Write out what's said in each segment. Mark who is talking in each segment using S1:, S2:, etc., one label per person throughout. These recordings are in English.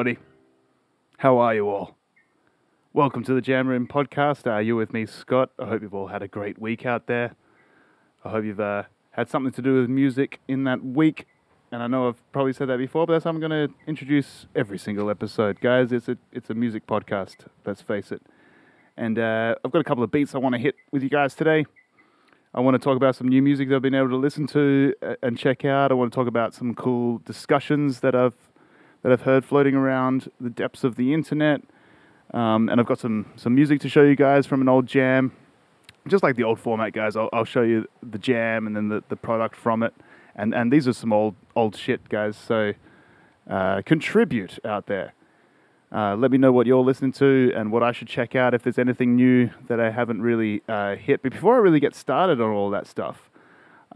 S1: Everybody. How are you all? Welcome to the Jam Room podcast. Uh, you're with me, Scott. I hope you've all had a great week out there. I hope you've uh, had something to do with music in that week. And I know I've probably said that before, but that's how I'm going to introduce every single episode, guys. It's a it's a music podcast. Let's face it. And uh, I've got a couple of beats I want to hit with you guys today. I want to talk about some new music that I've been able to listen to uh, and check out. I want to talk about some cool discussions that I've that I've heard floating around the depths of the internet. Um, and I've got some some music to show you guys from an old jam, just like the old format, guys. I'll, I'll show you the jam and then the, the product from it, and and these are some old old shit, guys. So uh, contribute out there. Uh, let me know what you're listening to and what I should check out if there's anything new that I haven't really uh, hit. But before I really get started on all that stuff,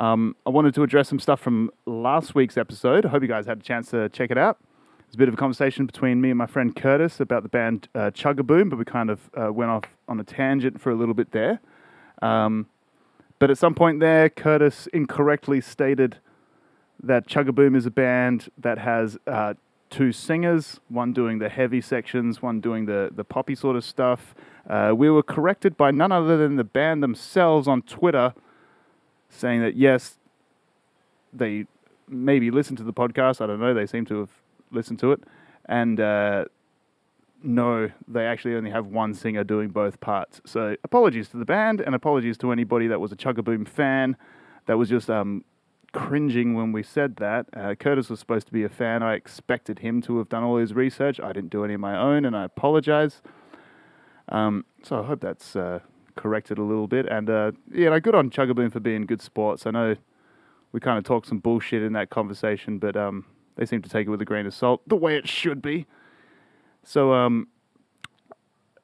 S1: um, I wanted to address some stuff from last week's episode. I hope you guys had a chance to check it out. There's a bit of a conversation between me and my friend Curtis about the band uh, Chugaboom, but we kind of uh, went off on a tangent for a little bit there. Um, but at some point there, Curtis incorrectly stated that Chugaboom is a band that has uh, two singers, one doing the heavy sections, one doing the, the poppy sort of stuff. Uh, we were corrected by none other than the band themselves on Twitter, saying that yes, they maybe listened to the podcast. I don't know. They seem to have listened to it, and uh, no, they actually only have one singer doing both parts. So apologies to the band, and apologies to anybody that was a Chugaboom fan that was just um, cringing when we said that. Uh, Curtis was supposed to be a fan. I expected him to have done all his research. I didn't do any of my own, and I apologize. Um, so I hope that's uh, corrected a little bit. And uh, yeah, no, good on Chugaboom for being good sports. I know we kind of talked some bullshit in that conversation, but um, they seem to take it with a grain of salt, the way it should be. So, um,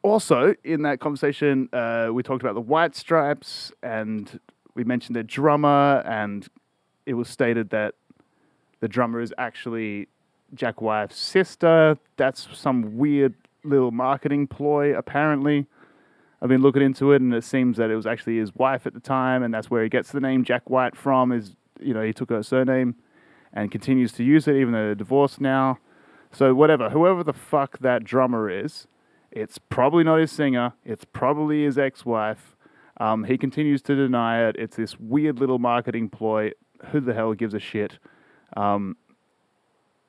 S1: also in that conversation, uh, we talked about the White Stripes, and we mentioned their drummer, and it was stated that the drummer is actually Jack White's sister. That's some weird little marketing ploy, apparently. I've been looking into it, and it seems that it was actually his wife at the time, and that's where he gets the name Jack White from. Is you know he took her surname and continues to use it, even though they're divorced now. So whatever, whoever the fuck that drummer is, it's probably not his singer. It's probably his ex-wife. Um, he continues to deny it. It's this weird little marketing ploy. Who the hell gives a shit? Um,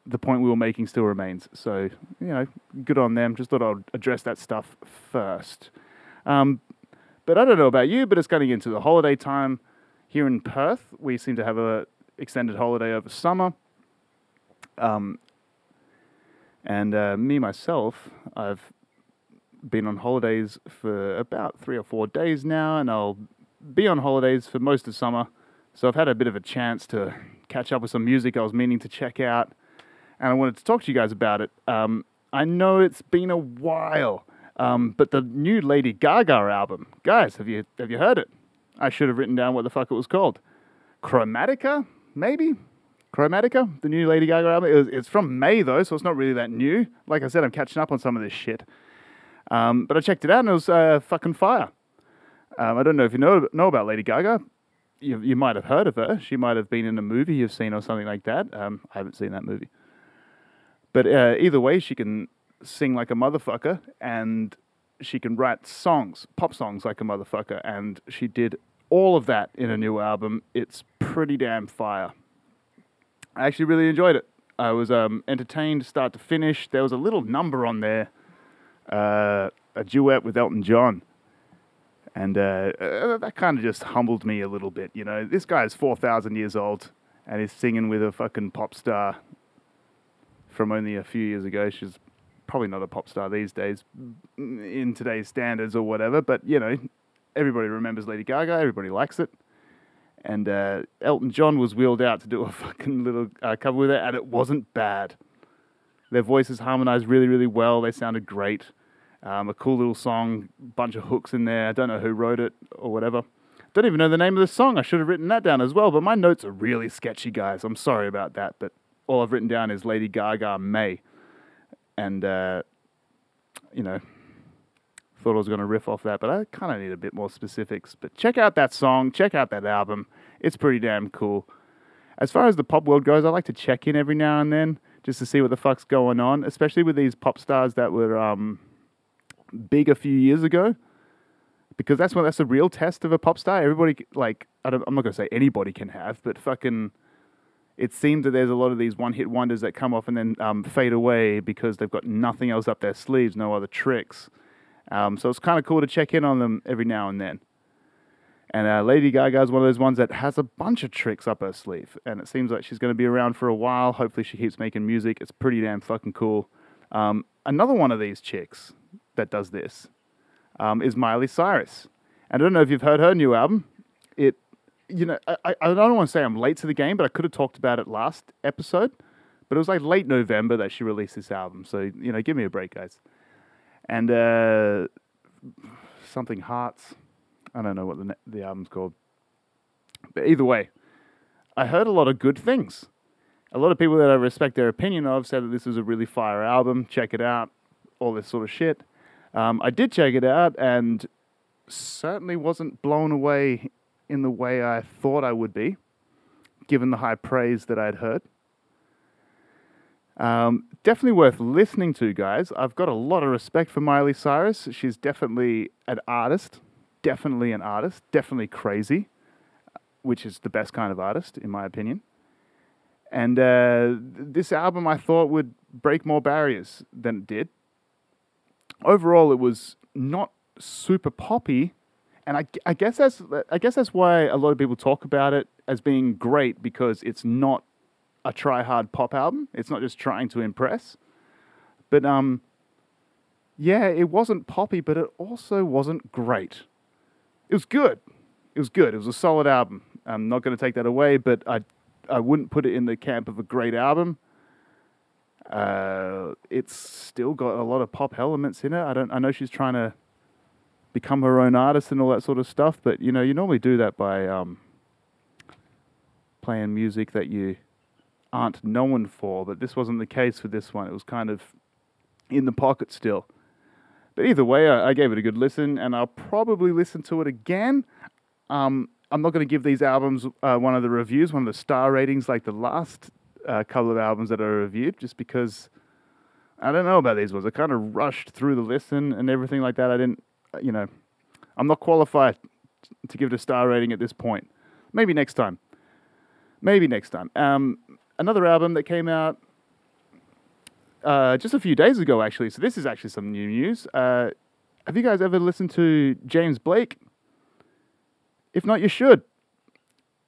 S1: the point we were making still remains. So, you know, good on them. Just thought I'd address that stuff first. Um, but I don't know about you, but it's getting into the holiday time here in Perth. We seem to have a extended holiday over summer. Um, and uh, me myself, I've been on holidays for about three or four days now, and I'll be on holidays for most of summer. So I've had a bit of a chance to catch up with some music I was meaning to check out, and I wanted to talk to you guys about it. Um, I know it's been a while, um, but the new Lady Gaga album, guys, have you have you heard it? I should have written down what the fuck it was called. Chromatica, maybe. Chromatica, the new Lady Gaga album. It was, it's from May though, so it's not really that new. Like I said, I'm catching up on some of this shit. Um, but I checked it out and it was uh, fucking fire. Um, I don't know if you know know about Lady Gaga. You, you might have heard of her. She might have been in a movie you've seen or something like that. Um, I haven't seen that movie. But uh, either way, she can sing like a motherfucker and she can write songs, pop songs like a motherfucker. And she did all of that in a new album. It's pretty damn fire. I actually really enjoyed it. I was um, entertained start to finish. There was a little number on there, uh, a duet with Elton John. And uh, uh, that kind of just humbled me a little bit. You know, this guy is 4,000 years old and he's singing with a fucking pop star from only a few years ago. She's probably not a pop star these days in today's standards or whatever, but you know, everybody remembers Lady Gaga, everybody likes it. And uh, Elton John was wheeled out to do a fucking little uh, cover with it, and it wasn't bad. Their voices harmonized really, really well. They sounded great. Um, a cool little song, bunch of hooks in there. I don't know who wrote it or whatever. Don't even know the name of the song. I should have written that down as well, but my notes are really sketchy, guys. I'm sorry about that, but all I've written down is Lady Gaga May. And, uh, you know, thought I was going to riff off that, but I kind of need a bit more specifics. But check out that song, check out that album. It's pretty damn cool. As far as the pop world goes, I like to check in every now and then just to see what the fuck's going on, especially with these pop stars that were um, big a few years ago. Because that's what that's a real test of a pop star. Everybody like I I'm not gonna say anybody can have, but fucking it seems that there's a lot of these one hit wonders that come off and then um, fade away because they've got nothing else up their sleeves, no other tricks. Um, so it's kind of cool to check in on them every now and then. And uh, Lady Gaga is one of those ones that has a bunch of tricks up her sleeve, and it seems like she's going to be around for a while. Hopefully, she keeps making music. It's pretty damn fucking cool. Um, another one of these chicks that does this um, is Miley Cyrus. And I don't know if you've heard her new album. It, you know, I, I don't want to say I'm late to the game, but I could have talked about it last episode. But it was like late November that she released this album. So, you know, give me a break, guys. And uh, something Hearts. I don't know what the, the album's called. But either way, I heard a lot of good things. A lot of people that I respect their opinion of said that this was a really fire album. Check it out, all this sort of shit. Um, I did check it out and certainly wasn't blown away in the way I thought I would be, given the high praise that I'd heard. Um, definitely worth listening to, guys. I've got a lot of respect for Miley Cyrus. She's definitely an artist, definitely an artist, definitely crazy, which is the best kind of artist, in my opinion. And uh, this album I thought would break more barriers than it did. Overall, it was not super poppy, and I, I guess that's I guess that's why a lot of people talk about it as being great because it's not a try hard pop album. It's not just trying to impress. But um yeah, it wasn't poppy, but it also wasn't great. It was good. It was good. It was a solid album. I'm not going to take that away, but I I wouldn't put it in the camp of a great album. Uh, it's still got a lot of pop elements in it. I don't. I know she's trying to become her own artist and all that sort of stuff, but you know, you normally do that by um, playing music that you aren't known for. But this wasn't the case for this one. It was kind of in the pocket still. But either way, I, I gave it a good listen, and I'll probably listen to it again. Um, I'm not going to give these albums uh, one of the reviews, one of the star ratings like the last uh, couple of albums that I reviewed, just because I don't know about these ones. I kind of rushed through the listen and everything like that. I didn't, uh, you know, I'm not qualified to give it a star rating at this point. Maybe next time. Maybe next time. Um, another album that came out uh, just a few days ago, actually. So this is actually some new news. Uh, have you guys ever listened to James Blake? If not, you should.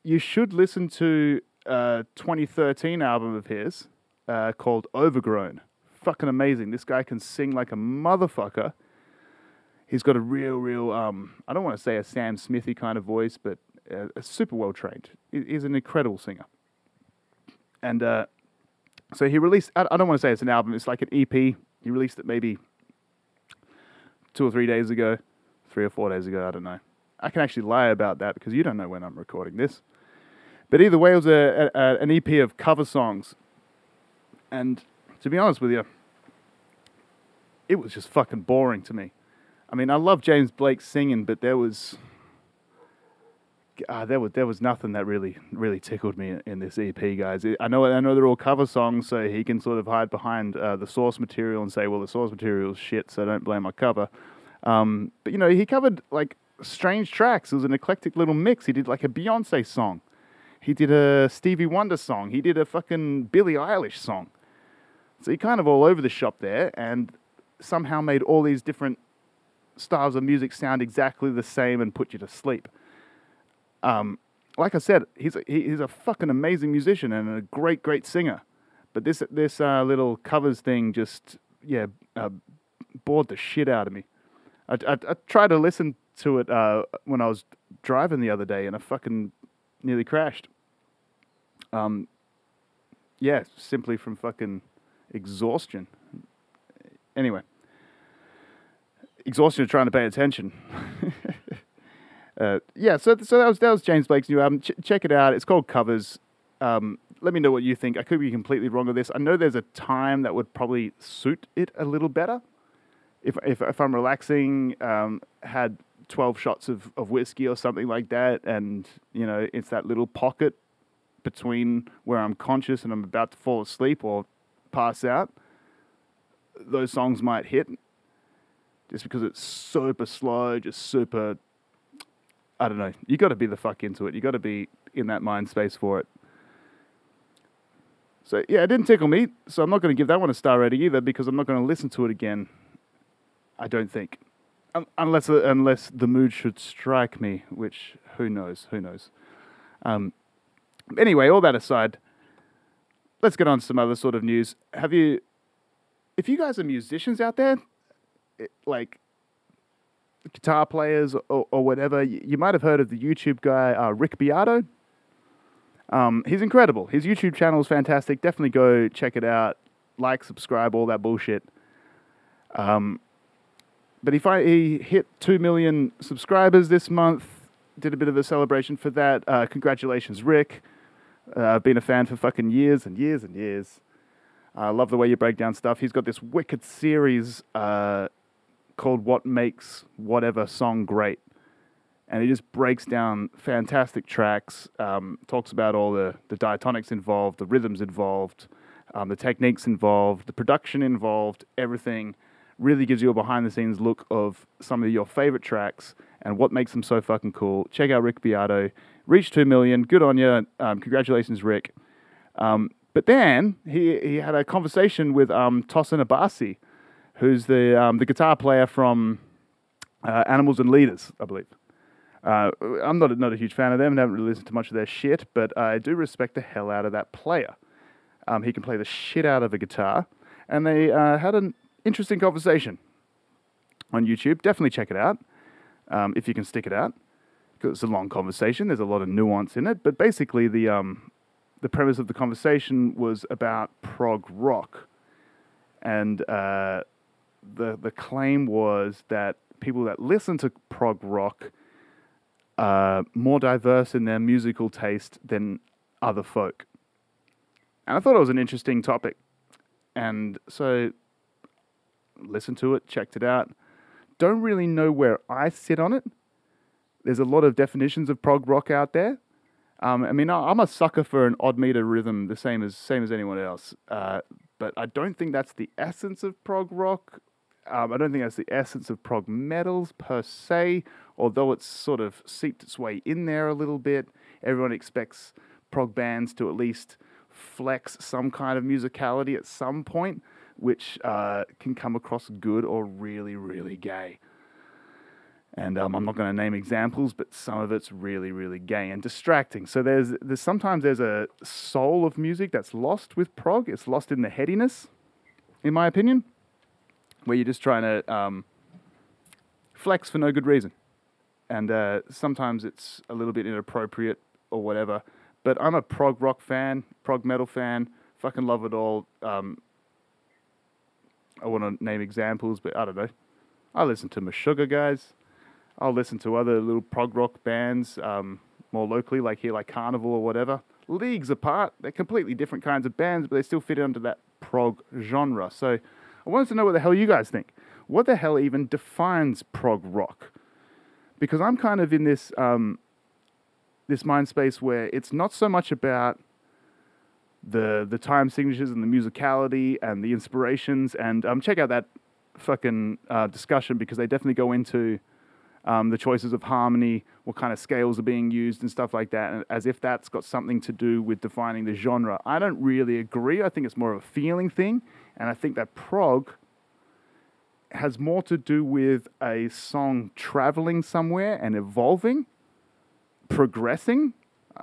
S1: You should listen to a 2013 album of his uh, called Overgrown. Fucking amazing. This guy can sing like a motherfucker. He's got a real, real, um, I don't want to say a Sam Smithy kind of voice, but uh, super well trained. He's an incredible singer. And uh, so he released, I don't want to say it's an album, it's like an EP. He released it maybe two or three days ago, three or four days ago, I don't know. I can actually lie about that because you don't know when I'm recording this. But either way, it was a, a, an EP of cover songs. And to be honest with you, it was just fucking boring to me. I mean, I love James Blake singing, but there was uh, there was there was nothing that really really tickled me in, this EP, guys. I know I know they're all cover songs, so he can sort of hide behind uh, the source material and say, "Well, the source material is shit, so don't blame my cover." Um, but you know, he covered like strange tracks. It was an eclectic little mix. He did like a Beyonce song. He did a Stevie Wonder song. He did a fucking Billie Eilish song. So he kind of all over the shop there, and somehow made all these different styles of music sound exactly the same and put you to sleep. Um, like I said, he's a, he's a fucking amazing musician and a great, great singer. But this this uh, little covers thing just yeah uh, bored the shit out of me. I, I, I tried to listen to it uh, when I was driving the other day, and I fucking nearly crashed. Um, yeah, simply from fucking exhaustion. Anyway, exhaustion of trying to pay attention. uh, yeah, so so that was that was James Blake's new album. Ch- check it out. It's called Covers. Um, let me know what you think. I could be completely wrong with this. I know there's a time that would probably suit it a little better. If if, if I'm relaxing, um, had 12 shots of, of whiskey or something like that, and you know it's that little pocket between where I'm conscious and I'm about to fall asleep, or pass out, those songs might hit just because it's super slow, just super. I don't know. You got to be the fuck into it. You got to be in that mind space for it. So yeah, it didn't tickle me. So I'm not going to give that one a star rating either because I'm not going to listen to it again. I don't think, um, unless uh, unless the mood should strike me, which who knows? Who knows? Um, anyway, all that aside, let's get on to some other sort of news. Have you, if you guys are musicians out there, it, like guitar players or, or whatever, you, might have heard of the YouTube guy uh, Rick Beato. Um, he's incredible. His YouTube channel is fantastic. Definitely go check it out. Like, subscribe, all that bullshit. Um, but he, fi- he hit 2 million subscribers this month. Did a bit of a celebration for that. Uh, congratulations, Rick. Uh, I've been a fan for fucking years and years and years. I love the way you break down stuff. He's got this wicked series uh, called What Makes Whatever Song Great. And he just breaks down fantastic tracks, um, talks about all the, the diatonics involved, the rhythms involved, um, the techniques involved, the production involved, everything. Really gives you a behind the scenes look of some of your favorite tracks and what makes them so fucking cool. Check out Rick Beato. Reach 2 million. Good on you. Um, congratulations, Rick. Um, but then he, he had a conversation with um, Tosin Abasi, who's the, um, the guitar player from uh, Animals as Leaders, I believe. Uh, I'm not a, not a huge fan of them and haven't really listened to much of their shit, but I do respect the hell out of that player. Um, he can play the shit out of a guitar, and they uh, had an interesting conversation on YouTube. Definitely check it out um, if you can stick it out, because it's a long conversation. There's a lot of nuance in it, but basically the um, the premise of the conversation was about prog rock, and uh, the the claim was that people that listen to prog rock are more diverse in their musical taste than other folk. And I thought it was an interesting topic, and so listened to it, checked it out. Don't really know where I sit on it. There's a lot of definitions of prog rock out there, um, I mean, I'm a sucker for an odd meter rhythm, the same as same as anyone else. Uh, but I don't think that's the essence of prog rock. Um, I don't think that's the essence of prog metals per se. Although it's sort of seeped its way in there a little bit. Everyone expects prog bands to at least flex some kind of musicality at some point, which uh, can come across good or really, really gay. And um, I'm not going to name examples, but some of it's really, really gay and distracting. So there's, there's sometimes there's a soul of music that's lost with prog. It's lost in the headiness, in my opinion, where you're just trying to um, flex for no good reason. And uh, sometimes it's a little bit inappropriate or whatever. But I'm a prog rock fan, prog metal fan. Fucking love it all. Um, I want to name examples, but I don't know. I listen to Meshuggah, guys. I'll listen to other little prog rock bands um, more locally, like here, like Karnivool or whatever. Leagues apart, they're completely different kinds of bands, but they still fit under that prog genre. So I wanted to know what the hell you guys think. What the hell even defines prog rock? Because I'm kind of in this um, this mind space where it's not so much about the the time signatures and the musicality and the inspirations. And um, check out that fucking uh, discussion because they definitely go into um, the choices of harmony, what kind of scales are being used, and stuff like that, as if that's got something to do with defining the genre. I don't really agree. I think it's more of a feeling thing, and I think that prog has more to do with a song traveling somewhere and evolving, progressing.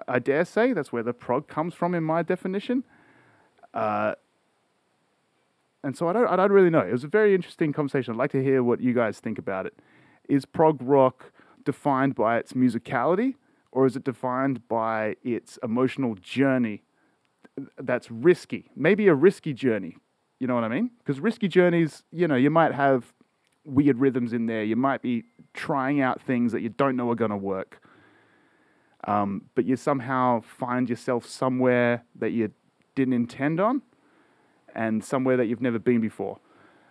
S1: I dare say that's where the prog comes from in my definition. Uh, and so I don't, I don't really know. It was a very interesting conversation. I'd like to hear what you guys think about it. Is prog rock defined by its musicality or is it defined by its emotional journey that's risky? Maybe a risky journey. You know what I mean? Because risky journeys, you know, you might have weird rhythms in there. You might be trying out things that you don't know are going to work. Um, but you somehow find yourself somewhere that you didn't intend on and somewhere that you've never been before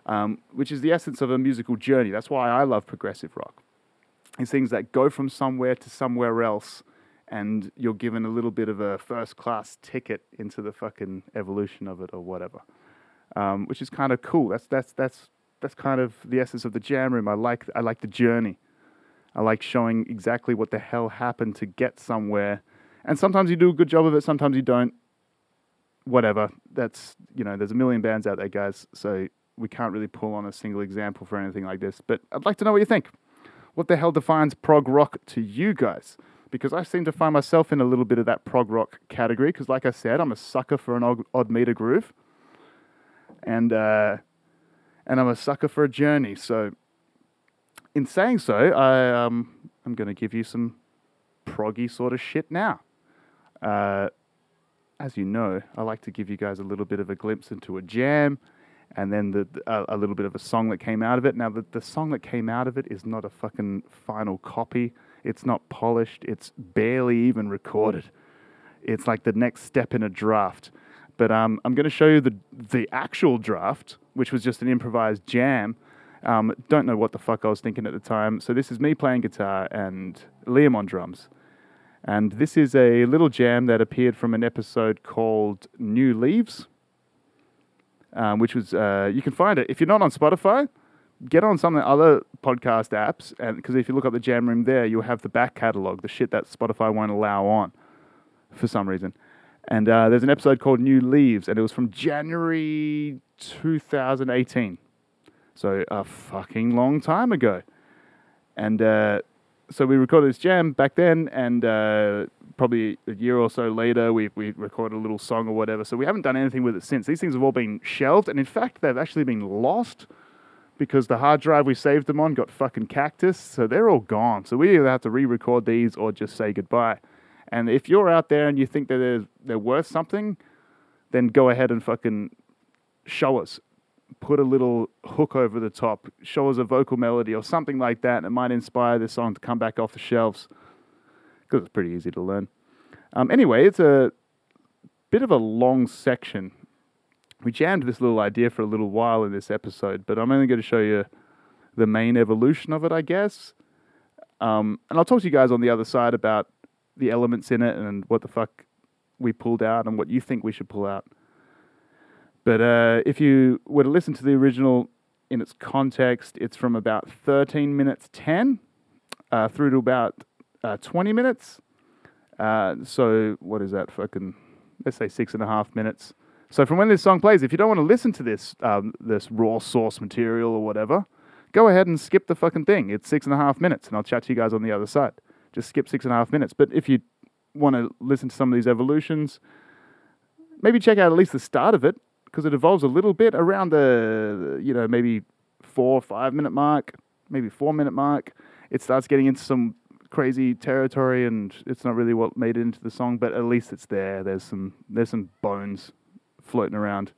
S1: um, which is the essence of a musical journey. That's why I love progressive rock. It's things that go from somewhere to somewhere else, and you're given a little bit of a first class ticket into the fucking evolution of it or whatever. Um, which is kind of cool. That's that's that's that's kind of the essence of the jam room. I like I like the journey. I like showing exactly what the hell happened to get somewhere. And sometimes you do a good job of it, sometimes you don't. Whatever. That's you know, there's a million bands out there, guys. So we can't really pull on a single example for anything like this. But I'd like to know what you think. What the hell defines prog rock to you guys? Because I seem to find myself in a little bit of that prog rock category. Because, like I said, I'm a sucker for an odd, odd meter groove, and uh, and I'm a sucker for a journey. So, in saying so, I um, I'm going to give you some proggy sort of shit now. Uh, as you know, I like to give you guys a little bit of a glimpse into a jam and then the, a, a, little bit of a song that came out of it. Now, the, the song that came out of it is not a fucking final copy. It's not polished. It's barely even recorded. It's like the next step in a draft. But um, I'm going to show you the the actual draft, which was just an improvised jam. Um, don't know what the fuck I was thinking at the time. So this is me playing guitar and Liam on drums. And this is a little jam that appeared from an episode called New Leaves um, which was uh, you can find it if you're not on Spotify. Get on some of the other podcast apps, and because if you look up the Jam Room there, you'll have the back catalog, the shit that Spotify won't allow on for some reason. And uh, there's an episode called New Leaves, and it was from January 2018, so a fucking long time ago. And uh, so we recorded this jam back then, and uh, probably a year or so later, we we recorded a little song or whatever. So we haven't done anything with it since. These things have all been shelved, and in fact, they've actually been lost because the hard drive we saved them on got fucking cactus. So they're all gone. So we either have to re-record these or just say goodbye. And if you're out there and you think that they're they're worth something, then go ahead and fucking show us put a little hook over the top, show us a vocal melody or something like that, and it might inspire this song to come back off the shelves because it's pretty easy to learn. Um, anyway, it's a bit of a long section. We jammed this little idea for a little while in this episode, but I'm only going to show you the main evolution of it, I guess. Um, and I'll talk to you guys on the other side about the elements in it and what the fuck we pulled out and what you think we should pull out. But uh, if you were to listen to the original in its context, it's from about 13 minutes 10 uh, through to about uh, 20 minutes. Uh, so what is that? Fucking let's say six and a half minutes. So from when this song plays, if you don't want to listen to this um, this raw source material or whatever, go ahead and skip the fucking thing. It's six and a half minutes, and I'll chat to you guys on the other side. Just skip six and a half minutes. But if you want to listen to some of these evolutions, maybe check out at least the start of it because it evolves a little bit around the you know maybe four or five minute mark, maybe four minute mark. It starts getting into some crazy territory, and it's not really what made it into the song, but at least it's there. There's some there's some bones floating around.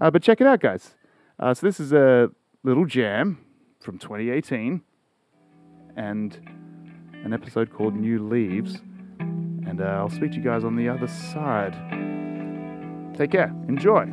S1: Uh, but check it out, guys. Uh, so this is a little jam from 2018, and an episode called New Leaves. And uh, I'll speak to you guys on the other side. Take care. Enjoy.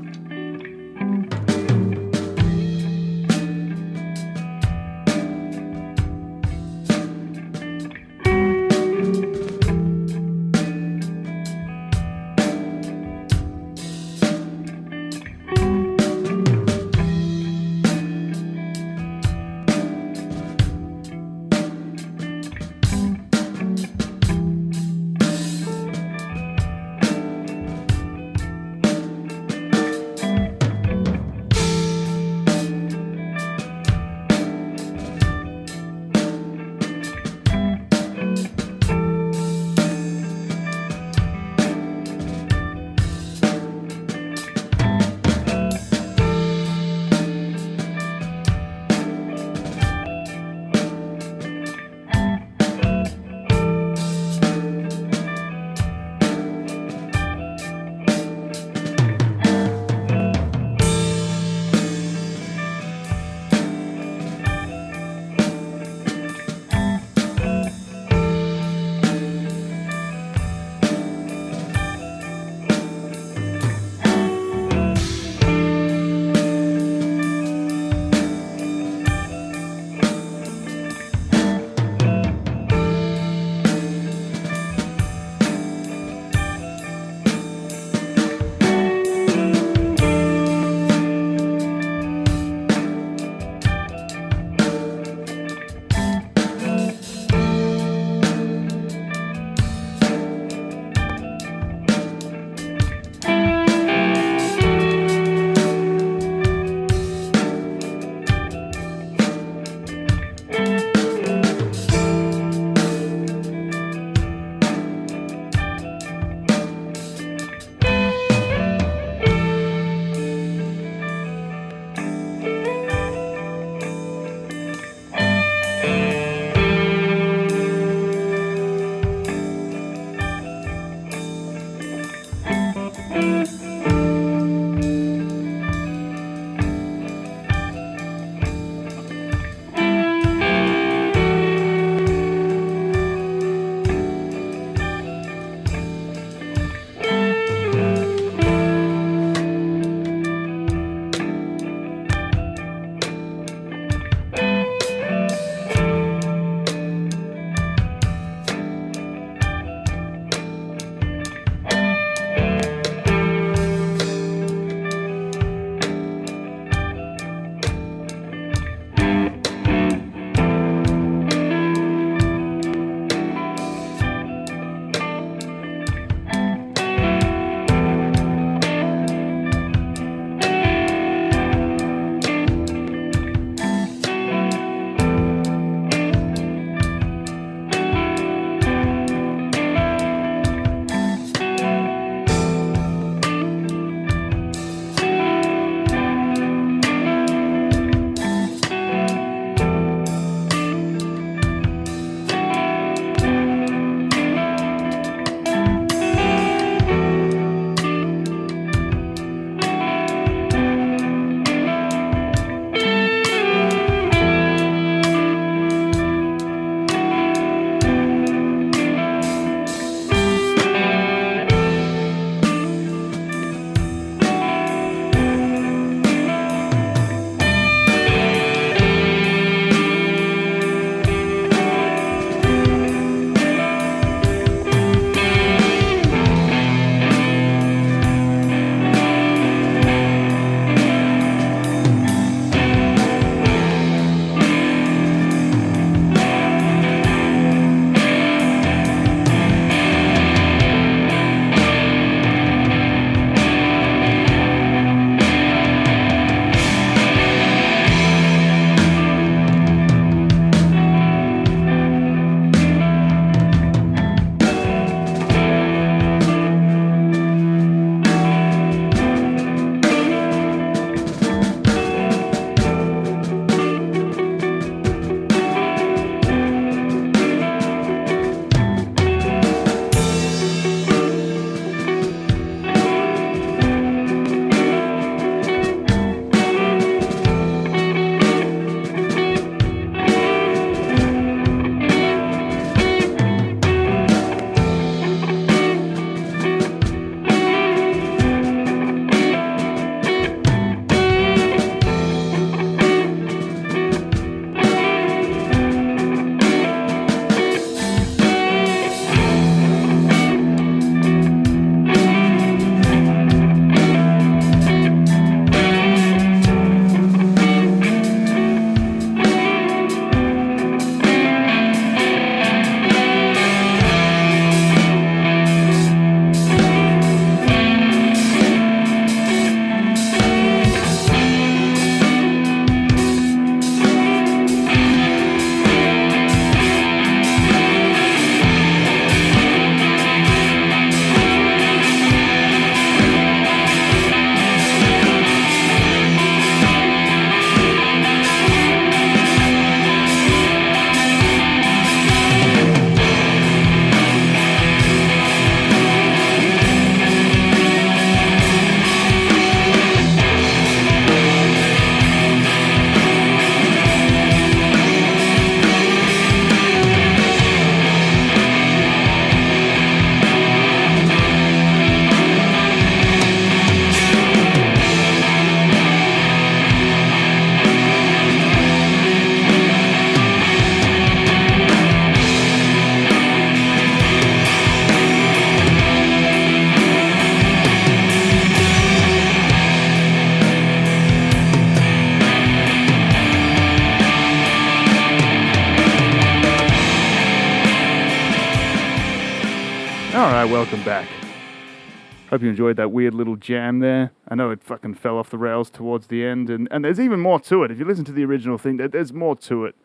S1: Hope you enjoyed that weird little jam there. I know it fucking fell off the rails towards the end, and, and there's even more to it. If you listen to the original thing, there, there's more to it.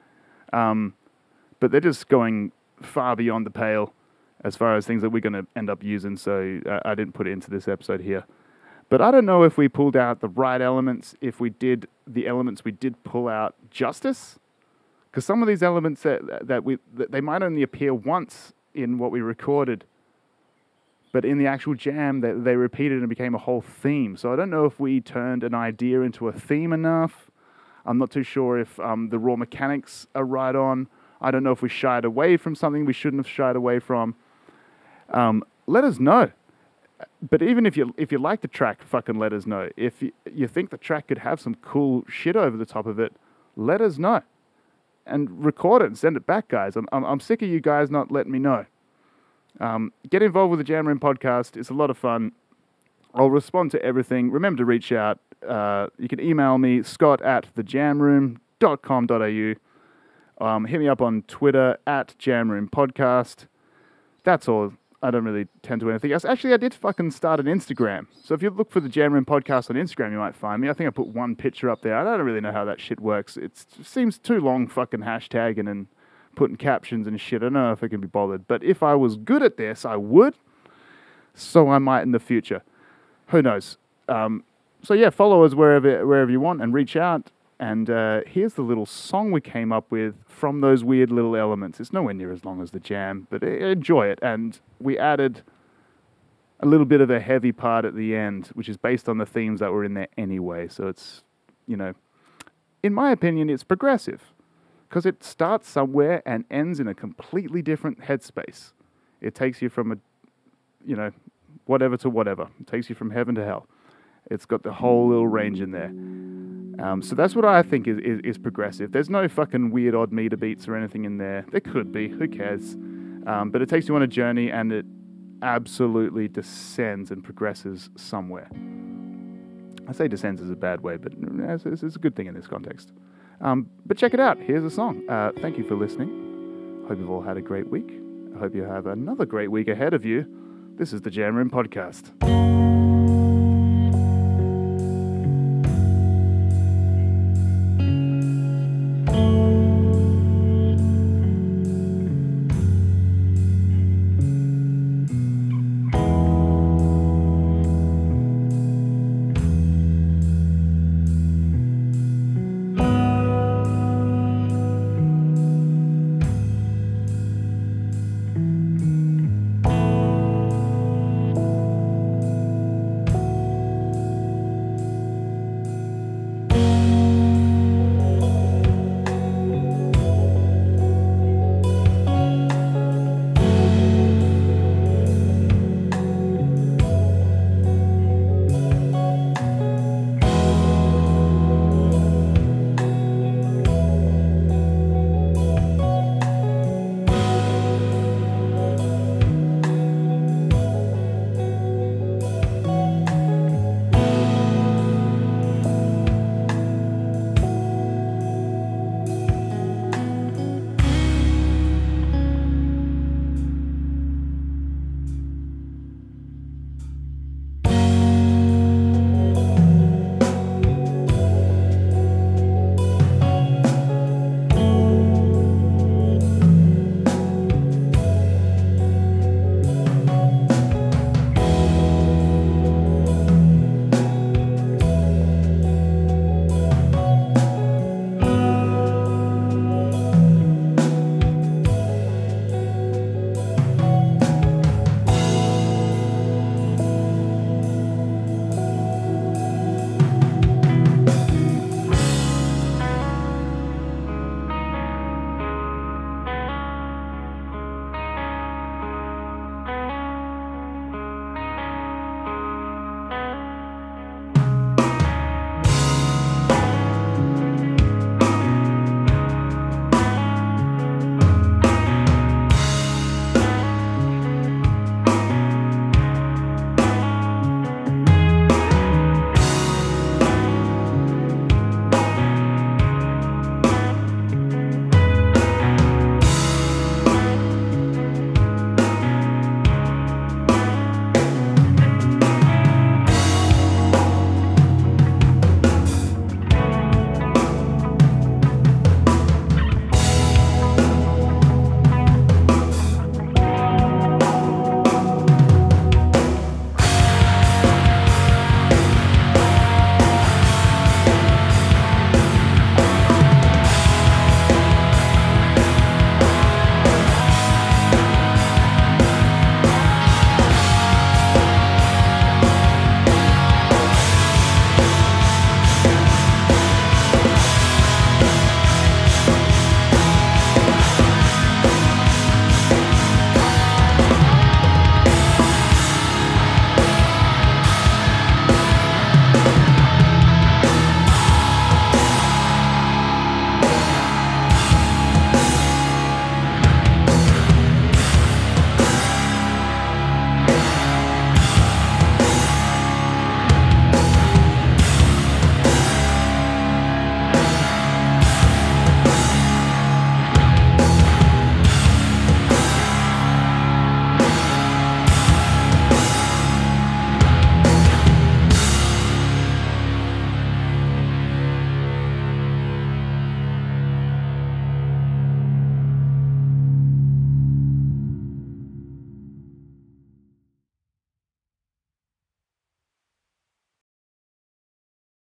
S1: Um, but they're just going far beyond the pale as far as things that we're going to end up using, so uh, I didn't put it into this episode here. But I don't know if we pulled out the right elements, if we did the elements we did pull out justice, because some of these elements that, that we that they might only appear once in what we recorded but in the actual jam they, they repeated and became a whole theme. So i don't know if we turned an idea into a theme enough. I'm not too sure if um, the raw mechanics are right on. I don't know if we shied away from something we shouldn't have shied away from. Um, let us know. But even if you if you like the track fucking let us know. If you, you think the track could have some cool shit over the top of it let us know. And record it and send it back guys. I'm, I'm, I'm sick of you guys not letting me know um, get involved with the Jam Room podcast. It's a lot of fun. I'll respond to everything. Remember to reach out. Uh, you can email me, scott at thejamroom.com.au. Um, hit me up on Twitter at Jamroom Podcast. That's all. I don't really tend to anything else. Actually, I did fucking start an Instagram. So if you look for the Jam Room Podcast on Instagram, you might find me. I think I put one picture up there. I don't really know how that shit works. It's, it seems too long fucking hashtagging and putting captions and shit. I don't know if I can be bothered. But if I was good at this, I would. So I might in the future. Who knows? Um, so yeah, follow us wherever wherever you want and reach out. And uh, here's the little song we came up with from those weird little elements. It's nowhere near as long as the jam, but enjoy it. And we added a little bit of a heavy part at the end, which is based on the themes that were in there anyway. So it's, you know, in my opinion, it's progressive because it starts somewhere and ends in a completely different headspace. It takes you from a, you know, whatever to whatever. It takes you from heaven to hell. It's got the whole little range in there. Um, so that's what I think is, is, is, progressive. There's no fucking weird odd meter beats or anything in there. There could be, who cares? Um, but it takes you on a journey and it absolutely descends and progresses somewhere. I say descends is a bad way, but it's, it's a good thing in this context. Um, but check it out. Here's a song. Uh, thank you for listening. Hope you've all had a great week. I hope you have another great week ahead of you. This is the Jam Room Podcast.